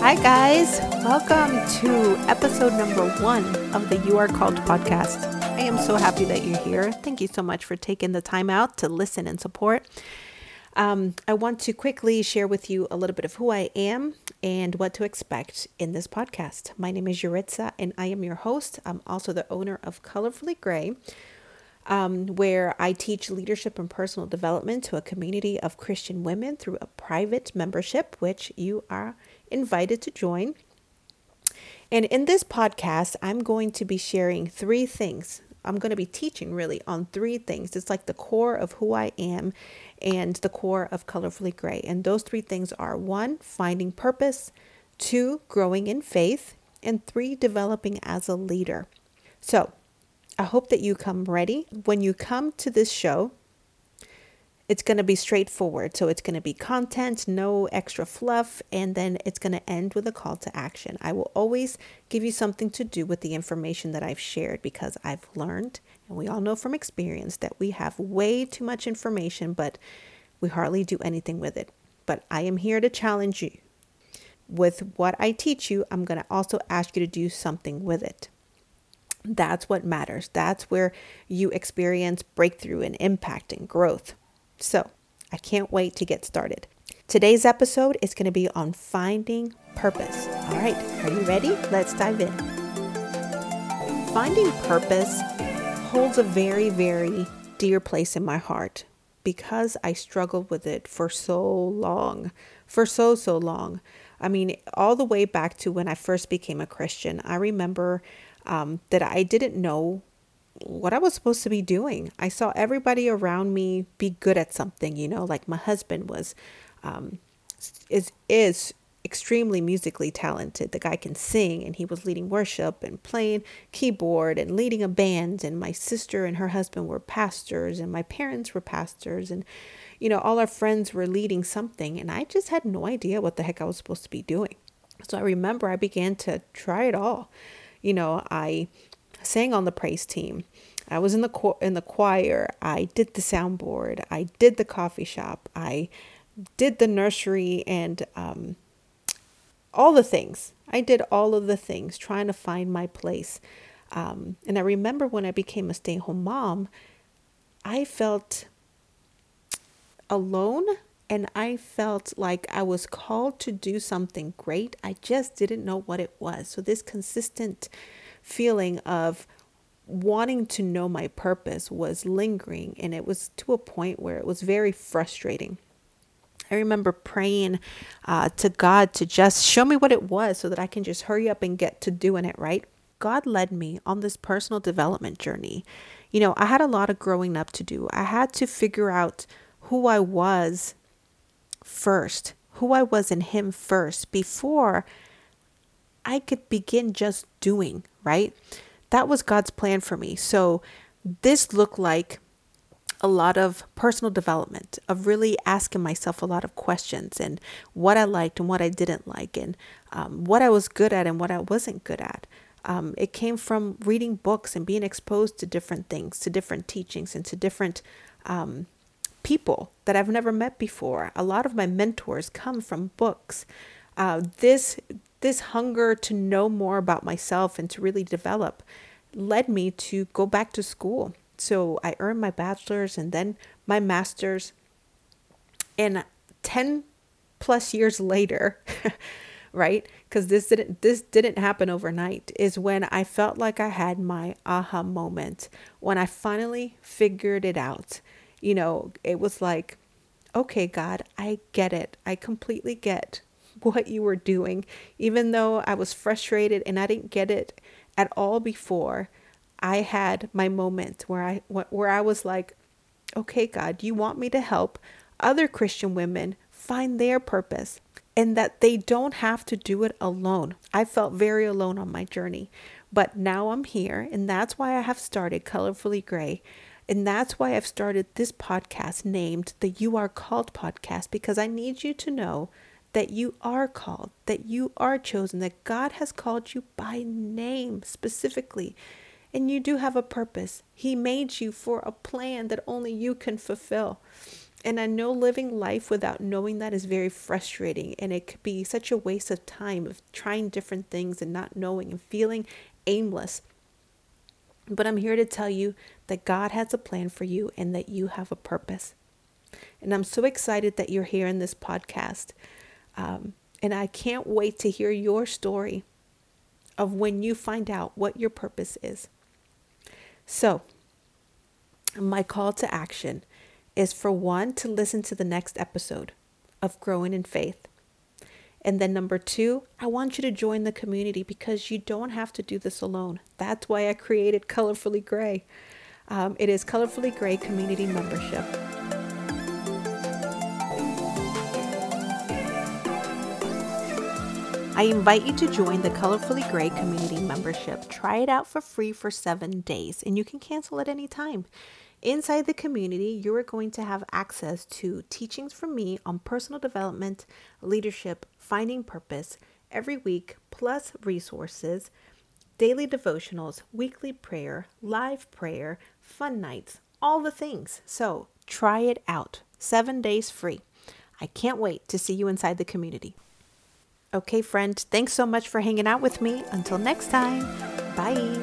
Hi, guys. Welcome to episode number one of the You Are Called podcast. I am so happy that you're here. Thank you so much for taking the time out to listen and support. Um, I want to quickly share with you a little bit of who I am and what to expect in this podcast. My name is Yaritza, and I am your host. I'm also the owner of Colorfully Gray, um, where I teach leadership and personal development to a community of Christian women through a private membership, which you are invited to join. And in this podcast, I'm going to be sharing three things. I'm going to be teaching really on three things. It's like the core of who I am and the core of Colorfully Gray. And those three things are one, finding purpose, two, growing in faith, and three, developing as a leader. So I hope that you come ready. When you come to this show, it's going to be straightforward. So it's going to be content, no extra fluff, and then it's going to end with a call to action. I will always give you something to do with the information that I've shared because I've learned, and we all know from experience, that we have way too much information, but we hardly do anything with it. But I am here to challenge you. With what I teach you, I'm going to also ask you to do something with it. That's what matters. That's where you experience breakthrough and impact and growth. So I can't wait to get started. Today's episode is going to be on finding purpose. All right, are you ready? Let's dive in. Finding purpose holds a very, very dear place in my heart because I struggled with it for so long, for so, so long. I mean, all the way back to when I first became a Christian, I remember um, that I didn't know what I was supposed to be doing. I saw everybody around me be good at something, you know, like my husband was um, is is extremely musically talented. The guy can sing and he was leading worship and playing keyboard and leading a band and my sister and her husband were pastors and my parents were pastors and you know, all our friends were leading something and I just had no idea what the heck I was supposed to be doing. So I remember I began to try it all. You know, I sang on the praise team. I was in the in the choir. I did the soundboard. I did the coffee shop. I did the nursery and um, all the things. I did all of the things trying to find my place. Um, and I remember when I became a stay home mom, I felt alone and I felt like I was called to do something great. I just didn't know what it was. So, this consistent feeling of wanting to know my purpose was lingering, and it was to a point where it was very frustrating. I remember praying uh, to God to just show me what it was so that I can just hurry up and get to doing it right. God led me on this personal development journey. You know, I had a lot of growing up to do. I had to figure out who I was first, who I was in Him first, before I could begin just doing, right? That was God's plan for me. So this looked like a lot of personal development, of really asking myself a lot of questions and what I liked and what I didn't like, and um, what I was good at and what I wasn't good at. Um, it came from reading books and being exposed to different things, to different teachings, and to different um, people that I've never met before. A lot of my mentors come from books. Uh, this this hunger to know more about myself and to really develop led me to go back to school. So I earned my bachelor's and then my master's. And 10 plus years later, right? Because this didn't this didn't happen overnight, is when I felt like I had my aha moment, when I finally figured it out. You know, it was like, okay, God, I get it. I completely get what you were doing, even though I was frustrated and I didn't get it at all before. I had my moment where I where I was like, "Okay, God, you want me to help other Christian women find their purpose and that they don't have to do it alone." I felt very alone on my journey, but now I'm here, and that's why I have started Colorfully Gray. And that's why I've started this podcast named the You Are Called podcast because I need you to know that you are called, that you are chosen, that God has called you by name specifically. And you do have a purpose. He made you for a plan that only you can fulfill. And I know living life without knowing that is very frustrating. And it could be such a waste of time of trying different things and not knowing and feeling aimless. But I'm here to tell you that God has a plan for you and that you have a purpose. And I'm so excited that you're here in this podcast. Um, and I can't wait to hear your story of when you find out what your purpose is. So, my call to action is for one, to listen to the next episode of Growing in Faith. And then number two, I want you to join the community because you don't have to do this alone. That's why I created Colorfully Gray. Um, it is Colorfully Gray Community Membership. I invite you to join the Colorfully Gray community membership. Try it out for free for seven days, and you can cancel at any time. Inside the community, you are going to have access to teachings from me on personal development, leadership, finding purpose every week, plus resources, daily devotionals, weekly prayer, live prayer, fun nights, all the things. So try it out. Seven days free. I can't wait to see you inside the community. Okay, friend, thanks so much for hanging out with me. Until next time, bye.